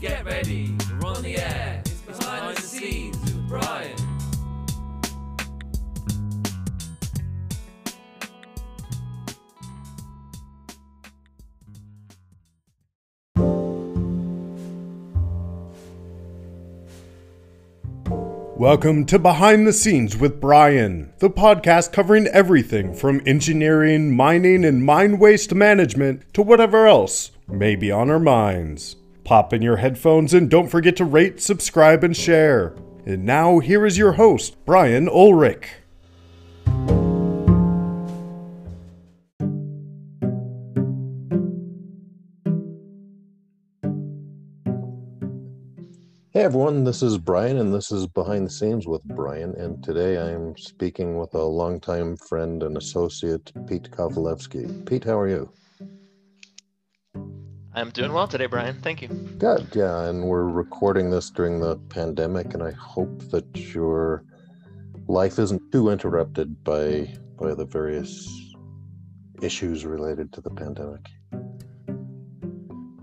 get ready. We're on the air. It's behind the scenes with Brian. Welcome to Behind the Scenes with Brian, the podcast covering everything from engineering, mining, and mine waste management to whatever else may be on our minds. Pop in your headphones and don't forget to rate, subscribe, and share. And now, here is your host, Brian Ulrich. Hey everyone, this is Brian, and this is Behind the Scenes with Brian. And today I'm speaking with a longtime friend and associate, Pete Kovalevsky. Pete, how are you? I'm doing well today, Brian. Thank you. Good, yeah. And we're recording this during the pandemic, and I hope that your life isn't too interrupted by by the various issues related to the pandemic.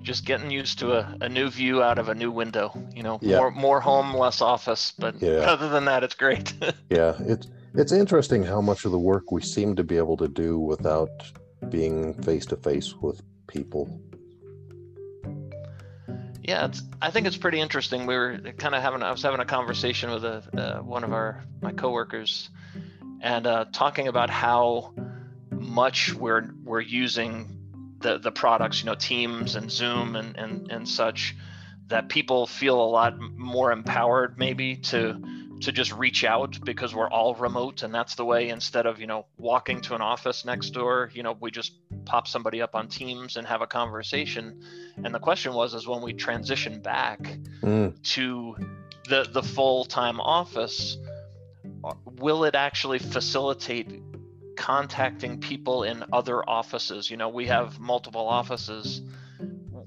Just getting used to a, a new view out of a new window. You know, Yeah. more more home, less office. But Yeah. other than that, it's great. Yeah, it's it's interesting how much of the work we seem to be able to do without being face to face with people. Yeah. I think it's pretty interesting. We were kind of having. I was having a conversation with a uh, one of our my coworkers, and uh, talking about how much we're we're using the the products. You know, Teams and Zoom and and and such. That people feel a lot more empowered, maybe to to just reach out because we're all remote and that's the way instead of you know walking to an office next door you know we just pop somebody up on teams and have a conversation. And the question was is when we transition back Mm, to the the full-time office uh, will it actually facilitate contacting people in other offices? You know we have multiple offices.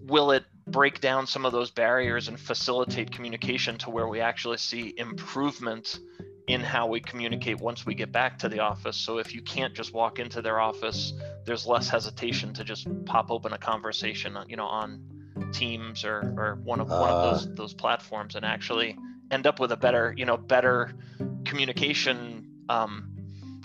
Will it break down some of those barriers and facilitate communication to where we actually see improvement in how we communicate once we get back to the office so if you can't just walk into their office there's less hesitation to just pop open a conversation you know on teams or, or one of one Ah. of those those platforms and actually end up with a better you know better communication um,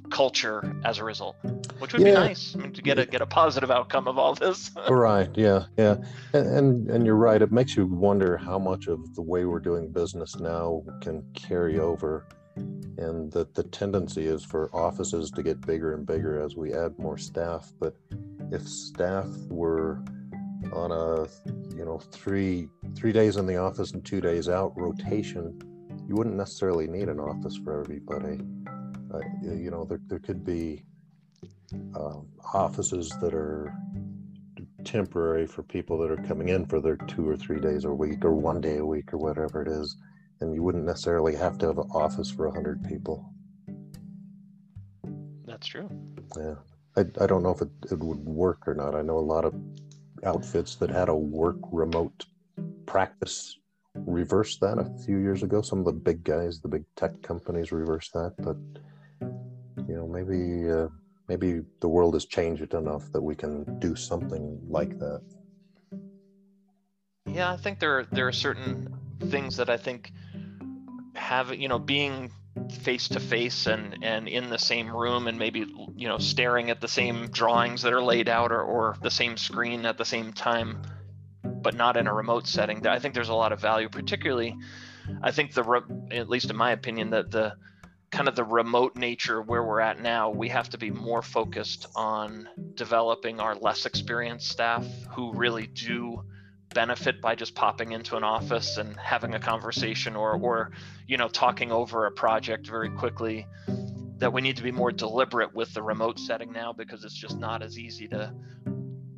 culture as a result which would be nice I mean, to get a get a positive outcome of all this right. Yeah. Yeah. And, and and you're right. It makes you wonder how much of the way we're doing business now can carry over, and that the tendency is for offices to get bigger and bigger as we add more staff. But if staff were on a you know three three days in the office and two days out rotation, you wouldn't necessarily need an office for everybody. Uh, you know, there there could be um, offices that are temporary for people that are coming in for their two or three days a week or one day a week or whatever it is and you wouldn't necessarily have to have an office for 100 people. That's true. Yeah. I, I don't know if it, it would work or not. I know a lot of outfits that had a work remote practice reversed that a few years ago. Some of the big guys the big tech companies reversed that but maybe uh, maybe the world has changed enough that we can do something like that. Yeah, I think there are, there are certain things that I think have you know being face to face and and in the same room and maybe you know staring at the same drawings that are laid out or, or the same screen at the same time but not in a remote setting i think there's a lot of value particularly i think the at least in my opinion that the kind of the remote nature where we're at now we have to be more focused on developing our less experienced staff who really do benefit by just popping into an office and having a conversation or or you know talking over a project very quickly that we need to be more deliberate with the remote setting now because it's just not as easy to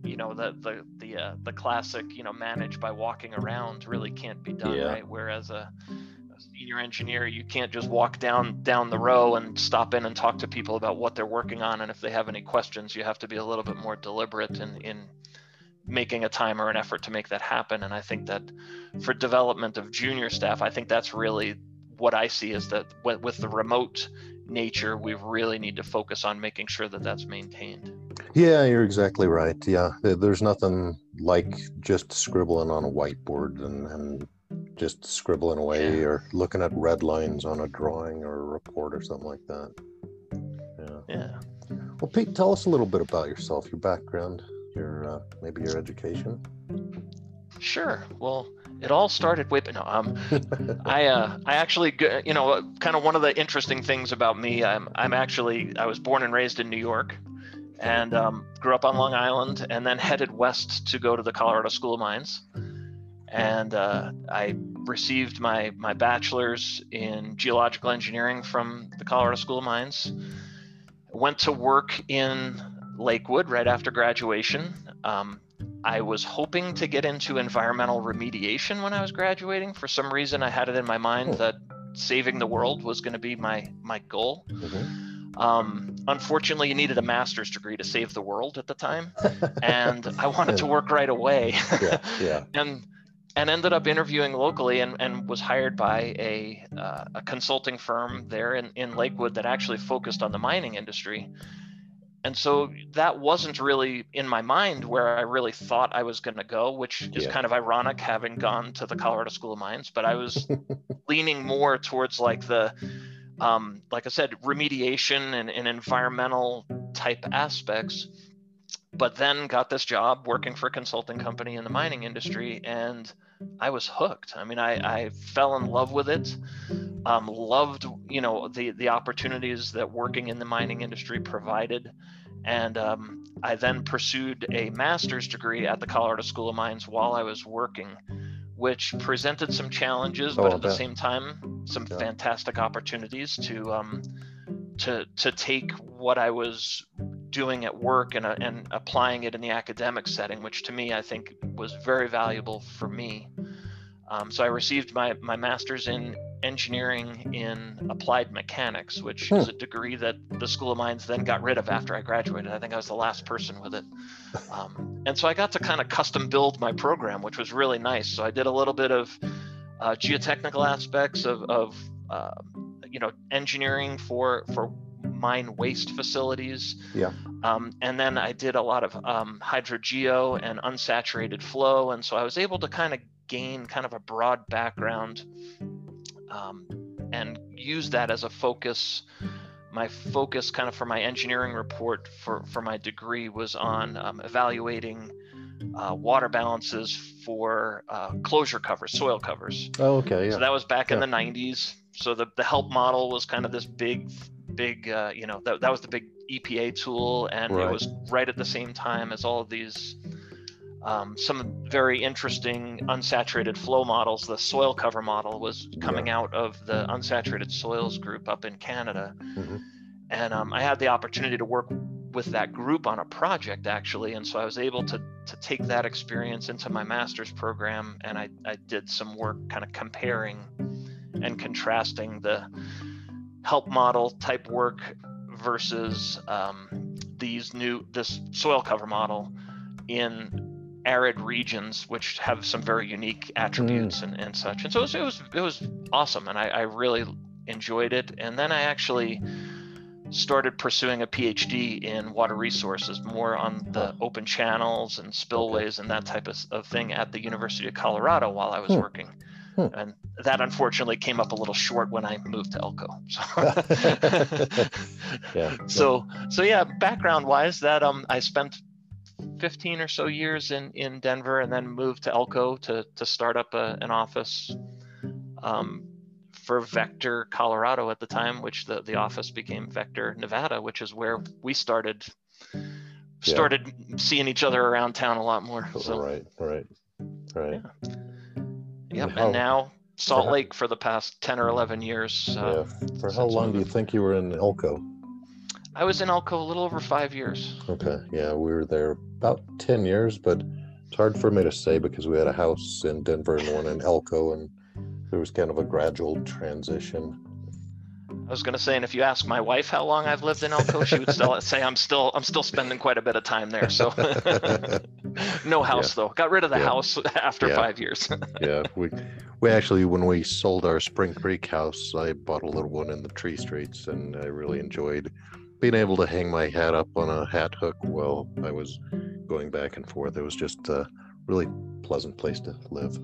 you know the the the uh, the classic you know manage by walking around really can't be done Yeah. right whereas a, a senior engineer you can't just walk down down the row and stop in and talk to people about what they're working on and if they have any questions you have to be a little bit more deliberate in in making a time or an effort to make that happen and i think that for development of junior staff i think that's really what i see is that with with the remote nature, we really need to focus on making sure that that's maintained. Yeah, you're exactly right. Yeah, there's nothing like just scribbling on a whiteboard and, and just scribbling away or looking at red lines on a drawing or a report or something like that. Yeah. Yeah. Well, Pete, tell us a little bit about yourself, your background, your uh, maybe your education. Sure. Well, it all started way. No, um, I uh, I actually, you know, kind of one of the interesting things about me, I'm I'm actually I was born and raised in New York, and um, grew up on Long Island, and then headed west to go to the Colorado School of Mines, and uh, I received my my bachelor's in geological engineering from the Colorado School of Mines. Went to work in Lakewood right after graduation. Um, I was hoping to get into environmental remediation when I was graduating. For some reason, I had it in my mind Hmm. that saving the world was going to be my my goal. Mhm. Um, unfortunately, you needed a master's degree to save the world at the time, and I wanted to work right away. yeah, yeah. and and ended up interviewing locally and, and was hired by a, uh, a consulting firm there in, in Lakewood that actually focused on the mining industry. And so that wasn't really in my mind where I really thought I was going to go, which is Yeah. kind of ironic having gone to the Colorado School of Mines. But I was leaning more towards like the, um, like I said, remediation and, and environmental type aspects but then got this job working for a consulting company in the mining industry and i was hooked. I mean i, I fell in love with it um, loved you know the the opportunities that working in the mining industry provided and um, i then pursued a master's degree at the colorado school of mines while i was working which presented some challenges Oh, but at the same time some Yeah. fantastic opportunities to um, to to take what I was doing at work and, uh, and applying it in the academic setting, which to me I think was very valuable for me. Um, so I received my my master's in engineering in applied mechanics, which is a degree that the School of Mines then got rid of after I graduated. I think I was the last person with it. Um, and so I got to kind of custom build my program, which was really nice. So I did a little bit of uh, geotechnical aspects of, of uh, you know engineering for for mine waste facilities. Yeah. Um, and then I did a lot of um, hydrogeo and unsaturated flow, and so I was able to kind of gain kind of a broad background um, and use that as a focus. My focus, kind of for my engineering report for for my degree, was on um, evaluating uh, water balances for uh, closure covers, soil covers. Oh, okay. Yeah. So that was back in the 90s. So the, the help model was kind of this big, big, uh, you know, that, that was the big EPA tool. And Right. it was right at the same time as all of these, um, some very interesting unsaturated flow models. The soil cover model was coming out of the unsaturated soils group up in Canada. Mhm. And um, I had the opportunity to work with that group on a project actually. And so I was able to, to take that experience into my master's program. And I, I did some work kind of comparing and contrasting the help model type work versus um, these new this soil cover model in arid regions which have some very unique attributes and, and such. And so it was it was, it was awesome and I, I really enjoyed it. And then i actually started pursuing a phd in water resources more on the open channels and spillways and that type of, of thing at the university of colorado while i was Hmm. working Hmm. and that unfortunately came up a little short when I moved to Elko. So, Yeah. so, so yeah, background wise, that um, I spent 15 or so years in in Denver, and then moved to Elko to to start up a, an office um, for Vector Colorado at the time, which the the office became Vector Nevada, which is where we started started seeing each other around town a lot more. So, Right. Right. Right. Yep, how- and now Salt how- Lake for the past 10 or 11 years. Uh, yeah. For how long do you think you were in Elko? I was in Elko a little over five years. Okay. Yeah, we were there about 10 years, but it's hard for me to say because we had a house in Denver and one in Elko, and there was kind of a gradual transition. I was gonna say, and if you ask my wife how long I've lived in Elko, she would still say I'm still I'm still spending quite a bit of time there. So no house though. Got rid of the Yeah. house after Yeah. five years. yeah, we we actually when we sold our Spring Creek house, I bought a little one in the tree streets, and I really enjoyed being able to hang my hat up on a hat hook while I was going back and forth. It was just a really pleasant place to live.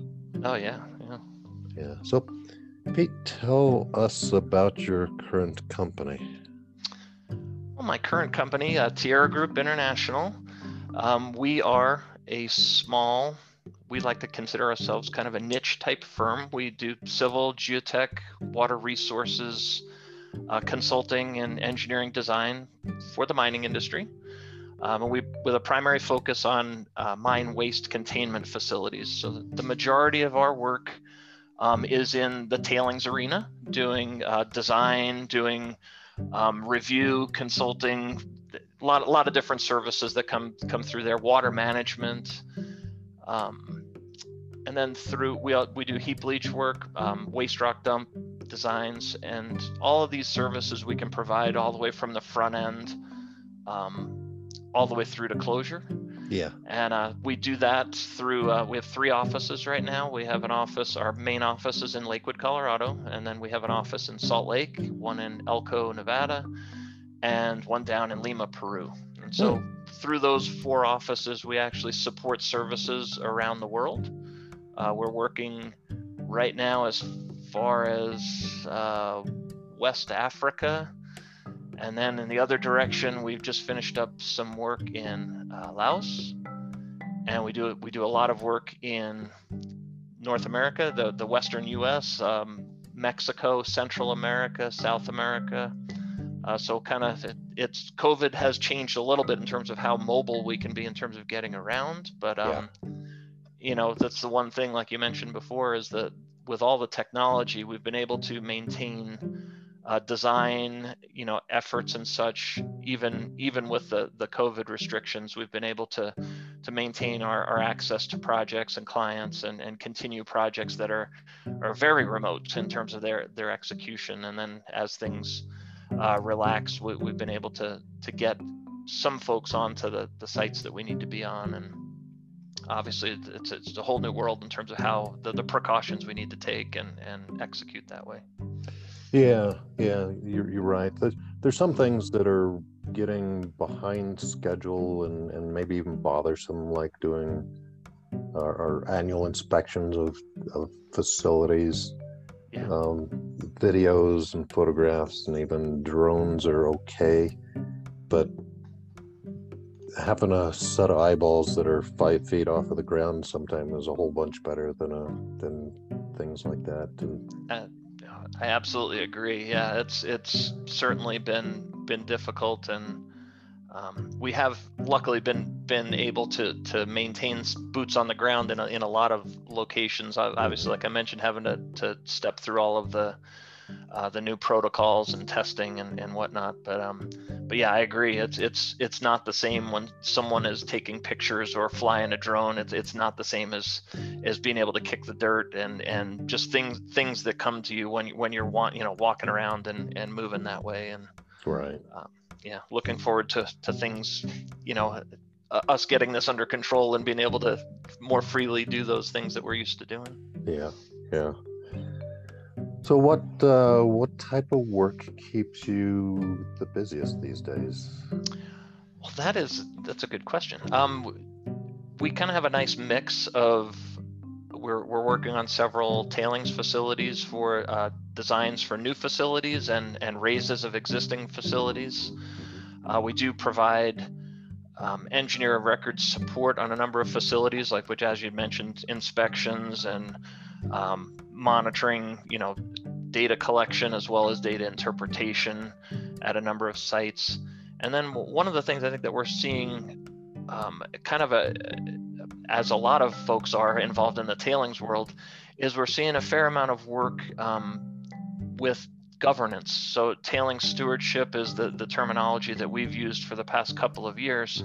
oh yeah, yeah. Yeah. So, Pete, tell us about your current company. Well, my current company, uh, Tierra Group International, um, we are a small, we like to consider ourselves kind of a niche type firm. We do civil, geotech, water resources, uh, consulting, and engineering design for the mining industry. Um, and we, with a primary focus on uh, mine waste containment facilities. So the majority of our work um, is in the tailings arena, doing uh, design, doing um, review, consulting, a lot, a lot of different services that come come through there. Water management, um, and then through we we do heap leach work, um, waste rock dump designs, and all of these services we can provide all the way from the front end, um, all the way through to closure. Yeah. And uh, we do that through, uh, we have three offices right now. We have an office, our main office is in Lakewood, Colorado. And then we have an office in Salt Lake, one in Elko, Nevada, and one down in Lima, Peru. And so through those four offices, we actually support services around the world. Uh, we're working right now as far as uh, West Africa. And then in the other direction, we've just finished up some work in uh, Laos, and we do we do a lot of work in North America, the the Western U.S., um, Mexico, Central America, South America. Uh, so kind of it, it's COVID has changed a little bit in terms of how mobile we can be in terms of getting around, but um, you know that's the one thing, like you mentioned before, is that with all the technology, we've been able to maintain uh, design, you know, efforts and such. Even even with the the COVID restrictions, we've been able to to maintain our, our access to projects and clients and, and continue projects that are are very remote in terms of their their execution. And then as things uh, relax, we, we've been able to to get some folks onto the the sites that we need to be on and obviously it's, it's a whole new world in terms of how the, the precautions we need to take and, and execute that way. Yeah, yeah, you're, you're right. There's, there's some things that are getting behind schedule and, and maybe even bothersome, like doing our, our annual inspections of, of facilities. Yeah. Um, videos and photographs and even drones are okay, but having a set of eyeballs that are five feet off of the ground sometimes is a whole bunch better than a than things like that. And I absolutely agree. Yeah, it's it's certainly been been difficult, and um, we have luckily been been able to to maintain boots on the ground in a, in a lot of locations. Obviously, like I mentioned, having to to step through all of the uh, the new protocols and testing and, and whatnot. But um, but yeah, I agree. It's it's it's not the same when someone is taking pictures or flying a drone. It's it's not the same as as being able to kick the dirt and and just things things that come to you when when you're want you know walking around and and moving that way. And right. yeah, looking forward to to things, you know. Uh, us getting this under control and being able to more freely do those things that we're used to doing. Yeah, yeah. So what uh, what type of work keeps you the busiest these days? Well, that is that's a good question. Um, we kind of have a nice mix of we're we're working on several tailings facilities for uh, designs for new facilities and and raises of existing facilities. Uh, we do provide um, engineer of record support on a number of facilities, like which, as you mentioned, inspections and um, monitoring. You know, data collection as well as data interpretation at a number of sites. And then one of the things I think that we're seeing, um, kind of a, as a lot of folks are involved in the tailings world, is we're seeing a fair amount of work um, with governance. So tailings stewardship is the, the terminology that we've used for the past couple of years.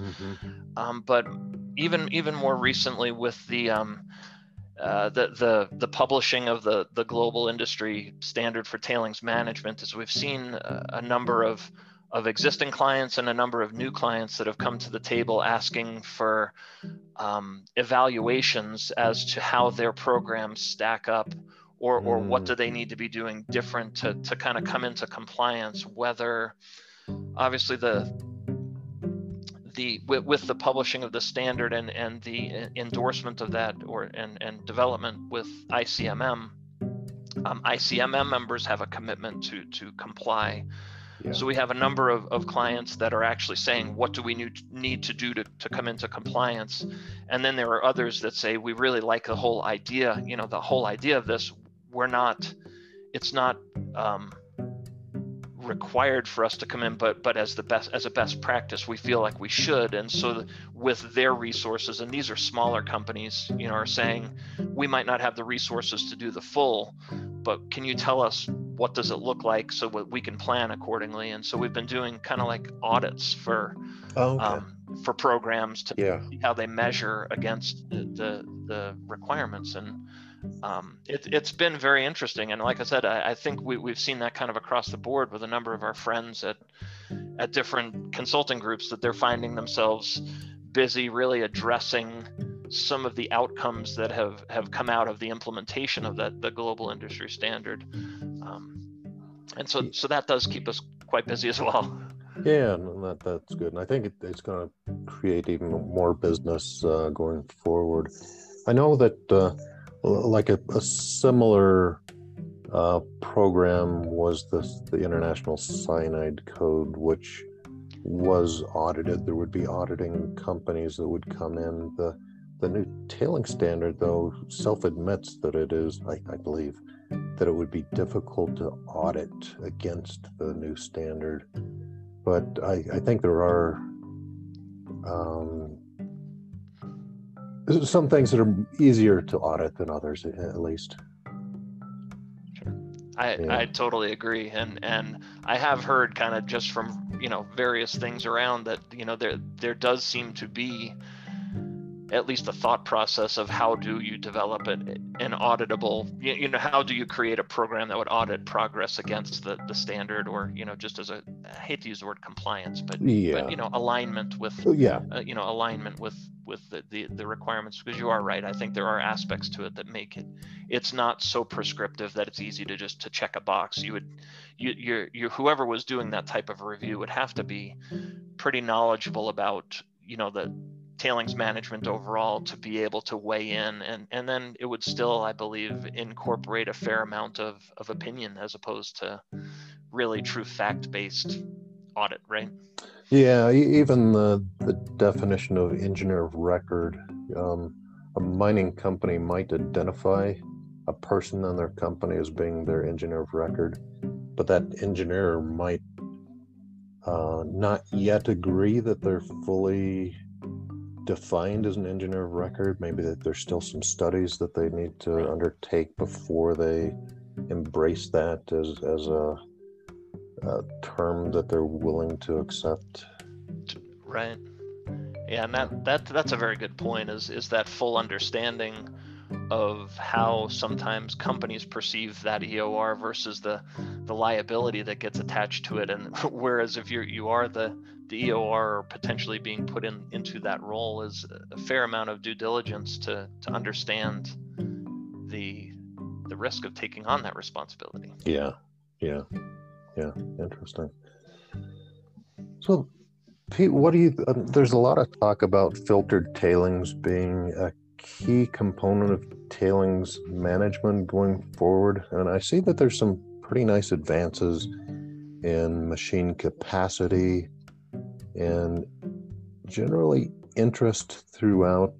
Um, but even even more recently with the um, uh, the, the the publishing of the the global industry standard for tailings management is we've seen a, a number of of existing clients and a number of new clients that have come to the table asking for um, evaluations as to how their programs stack up or, or what Mm. do they need to be doing different to, to kind of come into compliance whether obviously the the with, with the publishing of the standard and and the endorsement of that or and and development with ICMM um, ICMM members have a commitment to to comply Yeah. so we have a number of, of clients that are actually saying, what do we need, need to do to, to come into compliance? And then there are others that say, we really like the whole idea, you know, the whole idea of this. We're not, it's not um, required for us to come in, but but as the best as a best practice, we feel like we should. And so with their resources, and these are smaller companies, you know, are saying we might not have the resources to do the full, but can you tell us what does it look like so that we can plan accordingly? And so we've been doing kind of like audits for Oh, okay. um, for programs to yeah. see how they measure against the the, the requirements and um, it, it's been very interesting and like i said I, I think we, we've seen that kind of across the board with a number of our friends at at different consulting groups that they're finding themselves busy really addressing some of the outcomes that have have come out of the implementation of that the global industry standard um, and so so that does keep us quite busy as well Yeah, that that's good. And I think it, it's going to create even more business uh, going forward. I know that uh, like a, a similar uh, program was this the International Cyanide Code, which was audited. There would be auditing companies that would come in. The the new tailing standard, though, self admits that it is, I, I believe, that it would be difficult to audit against the new standard but I, I think there are um, some things that are easier to audit than others, at least. I, Yeah. I totally agree and and I have heard kind of just from you know various things around that you know there there does seem to be at least the thought process of how do you develop an, an auditable you, you know how do you create a program that would audit progress against the, the standard or you know just as a I hate to use the word compliance but Yeah. but you know alignment with Oh, yeah. uh, you know alignment with with the, the the requirements because you are right i think there are aspects to it that make it it's not so prescriptive that it's easy to just to check a box you would you you you whoever was doing that type of review would have to be pretty knowledgeable about you know the tailings management overall to be able to weigh in and and then it would still i believe incorporate a fair amount of of opinion as opposed to really true fact based audit right? Yeah, even the, the definition of engineer of record, um, a mining company might identify a person in their company as being their engineer of record, but that engineer might uh, not yet agree that they're fully defined as an engineer of record. Maybe that there's still some studies that they need to Right. undertake before they embrace that as, as a a term that they're willing to accept. Right. Yeah, and that, that that's a very good point. Is is that full understanding of how sometimes companies perceive that EOR versus the the liability that gets attached to it, and whereas if you you are the the EOR or potentially being put in into that role is a fair amount of due diligence to to understand the the risk of taking on that responsibility. Yeah, yeah, yeah. Interesting. So, Pete, what do you? Uh, there's a lot of talk about filtered tailings being a key component of tailings management going forward, and I see that there's some pretty nice advances in machine capacity and generally interest throughout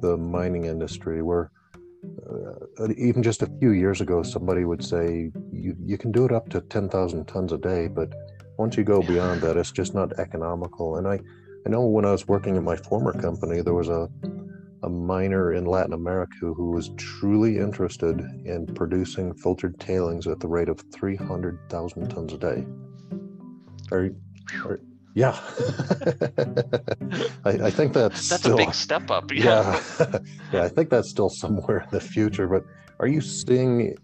the mining industry where uh, even just a few years ago somebody would say you, you can do it up to 10,000 tons a day but once you go beyond that it's just not economical and I, I know when I was working at my former company there was a a miner in Latin America who was truly interested in producing filtered tailings at the rate of 300,000 tons a day. Are, are yeah. I, I think that's That's still, a big step up. Yeah. yeah. yeah, I think that's still somewhere in the future. But are you seeing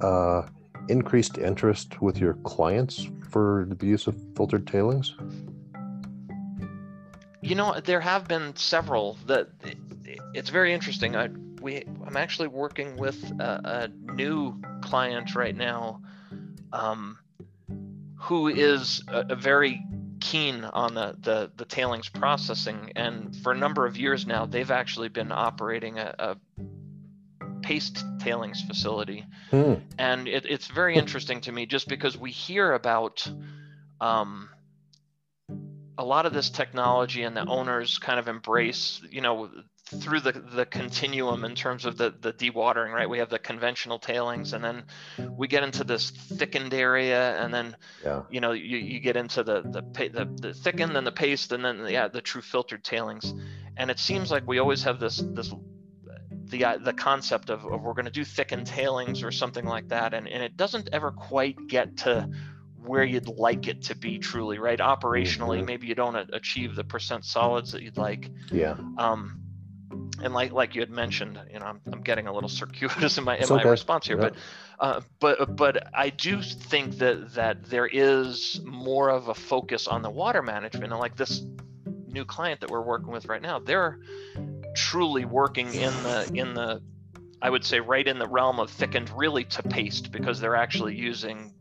uh, increased interest with your clients for the use of filtered tailings? You know, there have been several that it's very interesting. I we I'm actually working with a, a new client right now, um, who is a, a very keen on the, the the tailings processing, and for a number of years now, they've actually been operating a, a paste tailings facility, Hmm. and it, it's very interesting to me just because we hear about. Um, a lot of this technology and the owners kind of embrace, you know, through the the continuum in terms of the the dewatering, right? We have the conventional tailings, and then we get into this thickened area, and then Yeah. you know you, you get into the the, the the thickened, and the paste, and then yeah the true filtered tailings, and it seems like we always have this this the uh, the concept of, of we're going to do thickened tailings or something like that, and and it doesn't ever quite get to where you'd like it to be truly right operationally Mhm. maybe you don't achieve the percent solids that you'd like Yeah. um, and like like you had mentioned, you know, I'm, I'm getting a little circuitous in my in my response here, Yeah. but uh, but but I do think that that there is more of a focus on the water management, and like this new client that we're working with right now, they're truly working in the in the I would say right in the realm of thickened really to paste because they're actually using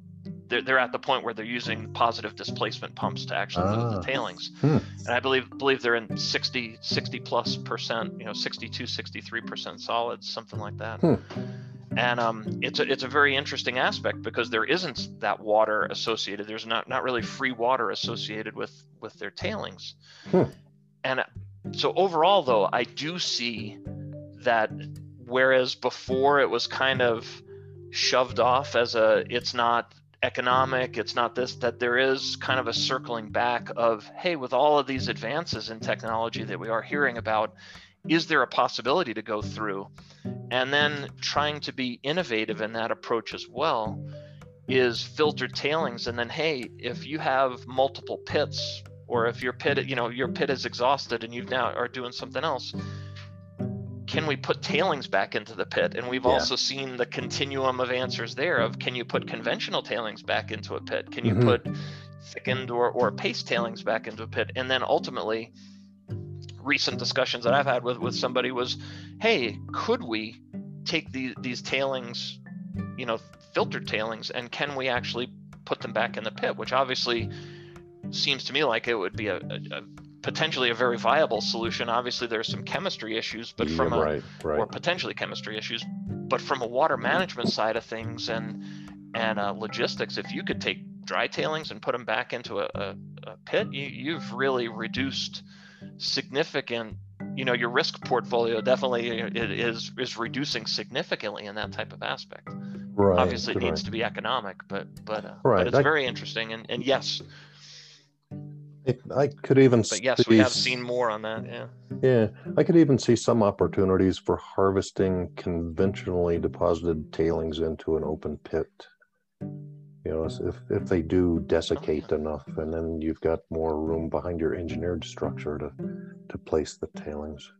they're, they're at the point where they're using positive displacement pumps to actually move Ah. the tailings Hmm. and i believe believe they're in 60 60 plus percent you know 62 63 percent solids something like that Hmm. and um, it's a, it's a very interesting aspect because there isn't that water associated there's not not really free water associated with with their tailings Hmm. and uh, so overall though i do see that whereas before it was kind of shoved off as a it's not economic it's not this that there is kind of a circling back of hey with all of these advances in technology that we are hearing about is there a possibility to go through? And then trying to be innovative in that approach as well is filtered tailings and then hey if you have multiple pits or if your pit you know your pit is exhausted and you now are doing something else can we put tailings back into the pit and we've Yeah. also seen the continuum of answers there of can you put conventional tailings back into a pit can you Mhm. put thickened or, or paste tailings back into a pit and then ultimately recent discussions that i've had with, with somebody was hey could we take these, these tailings you know filtered tailings and can we actually put them back in the pit which obviously seems to me like it would be a, a, a potentially a very viable solution obviously there's some chemistry issues but from yeah, a right, right. or potentially chemistry issues but from a water management side of things and and uh, logistics if you could take dry tailings and put them back into a, a, a pit you, you've really reduced significant you know your risk portfolio definitely i- is is reducing significantly in that type of aspect right, obviously it right. needs to be economic but but uh, but it's I- very interesting and, and yes It, I could even but yes we have see- seen more on that yeah Yeah, I could even see some opportunities for harvesting conventionally deposited tailings into an open pit. You know, if if they do desiccate enough, and then you've got more room behind your engineered structure to to place the tailings.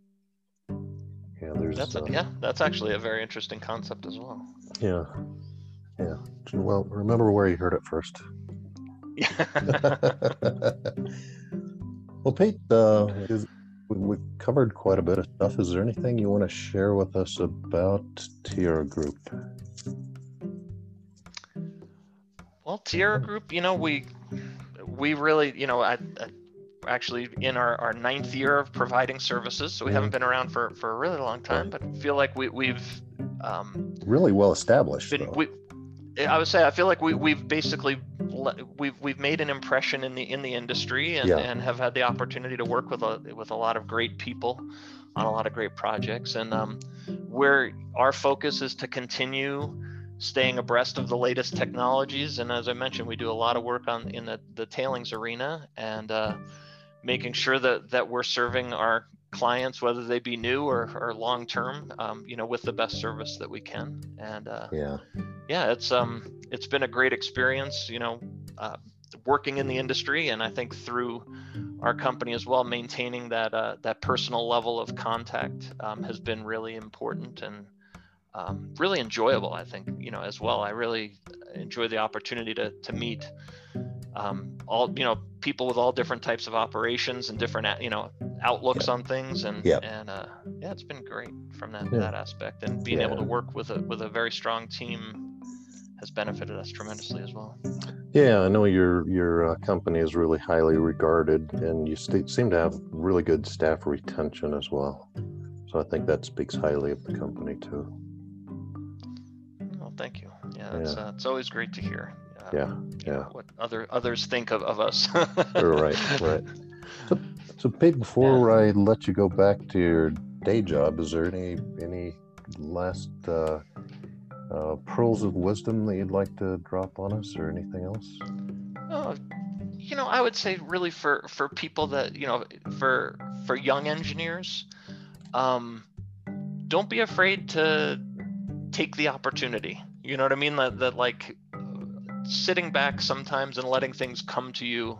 Yeah, there's that's a, uh, yeah that's actually a very interesting concept as well yeah, yeah. Well, remember where you heard it first. Well, Pete, uh, is, we, we've covered quite a bit of stuff. Is there anything you want to share with us about Tierra Group? Well, Tierra Group, you know, we we really, you know, I, I actually in our, our ninth year of providing services, so we haven't been around for, for a really long time, but feel like we we've um, Really well established. been we. I would say I feel like we we've basically we've we've made an impression in the in the industry and, Yeah. and have had the opportunity to work with a with a lot of great people on a lot of great projects and um, where our focus is to continue staying abreast of the latest technologies and as i mentioned we do a lot of work on in the, the tailings arena and uh, making sure that that we're serving our clients whether they be new or, or long term um, you know with the best service that we can. And uh, yeah. yeah it's um it's been a great experience you know uh, working in the industry. And i think through our company as well maintaining that uh, that personal level of contact um, has been really important and um, really enjoyable i think you know as well. I really enjoy the opportunity to to meet um, all you know people with all different types of operations and different you know outlooks on things and Yeah. and uh, yeah it's been great from that Yeah. that aspect and being able to work with a with a very strong team has benefited us tremendously as well Yeah, I know your your uh, company is really highly regarded, and you st- seem to have really good staff retention as well. So I think that speaks highly of the company too. well thank you yeah it's, Yeah. Uh, it's always great to hear Yeah, yeah. what other others think of, of us right, right. So, so Pete, before I let you go back to your day job, is there any any last uh, uh, pearls of wisdom that you'd like to drop on us, or anything else? Oh, you know, I would say really for for people that you know, for for young engineers, um, don't be afraid to take the opportunity. You know what I mean? That that like sitting back sometimes and letting things come to you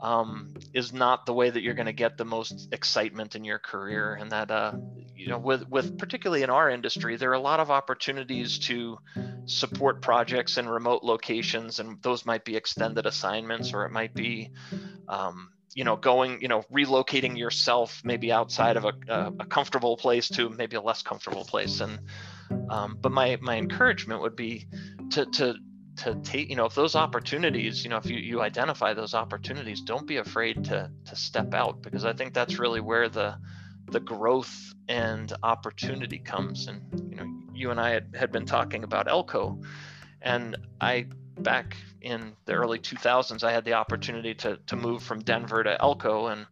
um, is not the way that you're going to get the most excitement in your career. And that uh, you know, with with particularly in our industry, there are a lot of opportunities to support projects in remote locations, and those might be extended assignments, or it might be, um, you know, going, you know, relocating yourself maybe outside of a, a, a comfortable place to maybe a less comfortable place. And um, but my my encouragement would be to to to take, you know, if those opportunities, you know, if you you identify those opportunities, don't be afraid to to step out because I think that's really where the the growth and opportunity comes. And you know, you and I had, had been talking about Elko, and I back in the early 2000s, I had the opportunity to to move from Denver to Elko and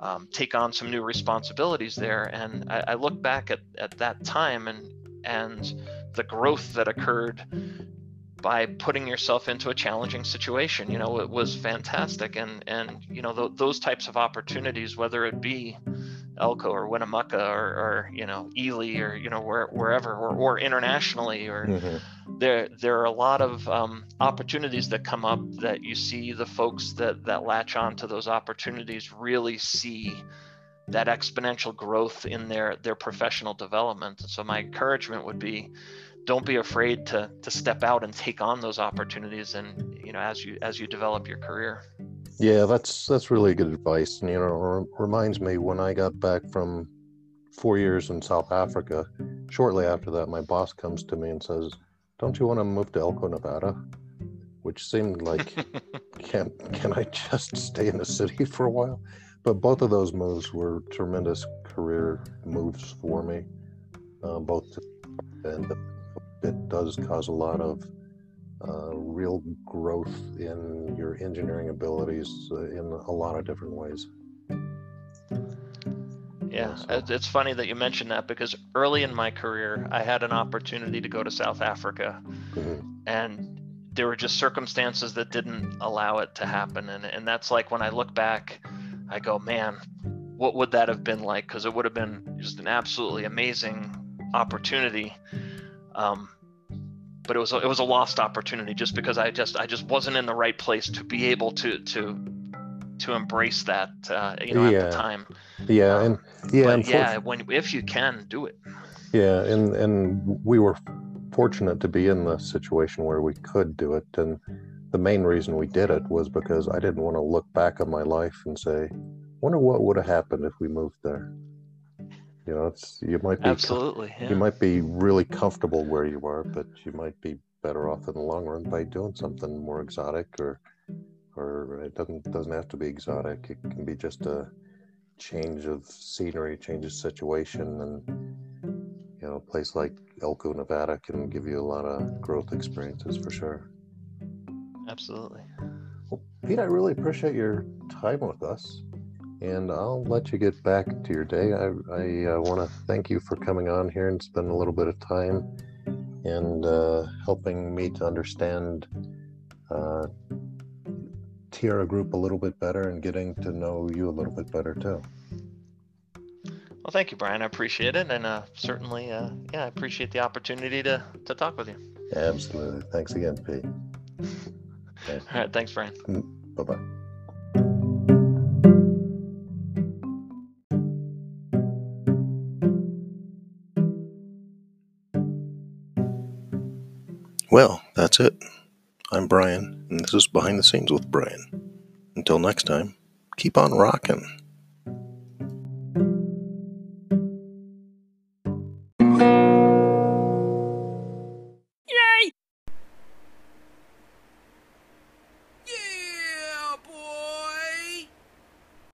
um, take on some new responsibilities there. And I, I look back at at that time and and the growth that occurred by putting yourself into a challenging situation you know it was fantastic and and you know th- those types of opportunities whether it be elko or winnemucca or, or you know ely or you know where, wherever or, or internationally or Mhm. there there are a lot of um, opportunities that come up that you see the folks that that latch on to those opportunities really see that exponential growth in their their professional development so my encouragement would be don't be afraid to to step out and take on those opportunities and you know as you as you develop your career Yeah, that's that's really good advice, and you know, it reminds me when I got back from four years in South Africa. Shortly after that, my boss comes to me and says, "Don't you want to move to Elko, Nevada?" Which seemed like, can can I just stay in the city for a while? But both of those moves were tremendous career moves for me. Uh, both, and it does cause a lot of uh, real growth in your engineering abilities uh, in a lot of different ways. yeah so- it's funny that you mentioned that because early in my career i had an opportunity to go to south africa Mhm. and there were just circumstances that didn't allow it to happen and and that's like when i look back i go man what would that have been like because it would have been just an absolutely amazing opportunity um, but it was a, it was a lost opportunity just because i just i just wasn't in the right place to be able to to to embrace that uh, you know at Yeah. the time Yeah, Um, and yeah, but yeah when if you can do it yeah, and and we were fortunate to be in the situation where we could do it, and the main reason we did it was because I didn't want to look back on my life and say, "Wonder what would have happened if we moved there." You know, it's you might be absolutely yeah. you might be really comfortable where you are, but you might be better off in the long run by doing something more exotic or or it doesn't doesn't have to be exotic. It can be just a change of scenery, change of situation and you know, a place like Elko, Nevada can give you a lot of growth experiences for sure. absolutely Well, Pete, I really appreciate your time with us, and I'll let you get back to your day. I, I uh, want to thank you for coming on here and spending a little bit of time and uh, helping me to understand uh, Tierra Group a little bit better and getting to know you a little bit better too. Well, thank you, Brian. I appreciate it, and uh, certainly, uh, yeah, I appreciate the opportunity to to talk with you. Absolutely. Thanks again, Pete. All right, thanks, Brian. Bye bye. Well, that's it. I'm Brian, and this is Behind the Scenes with Brian. Until next time, keep on rocking.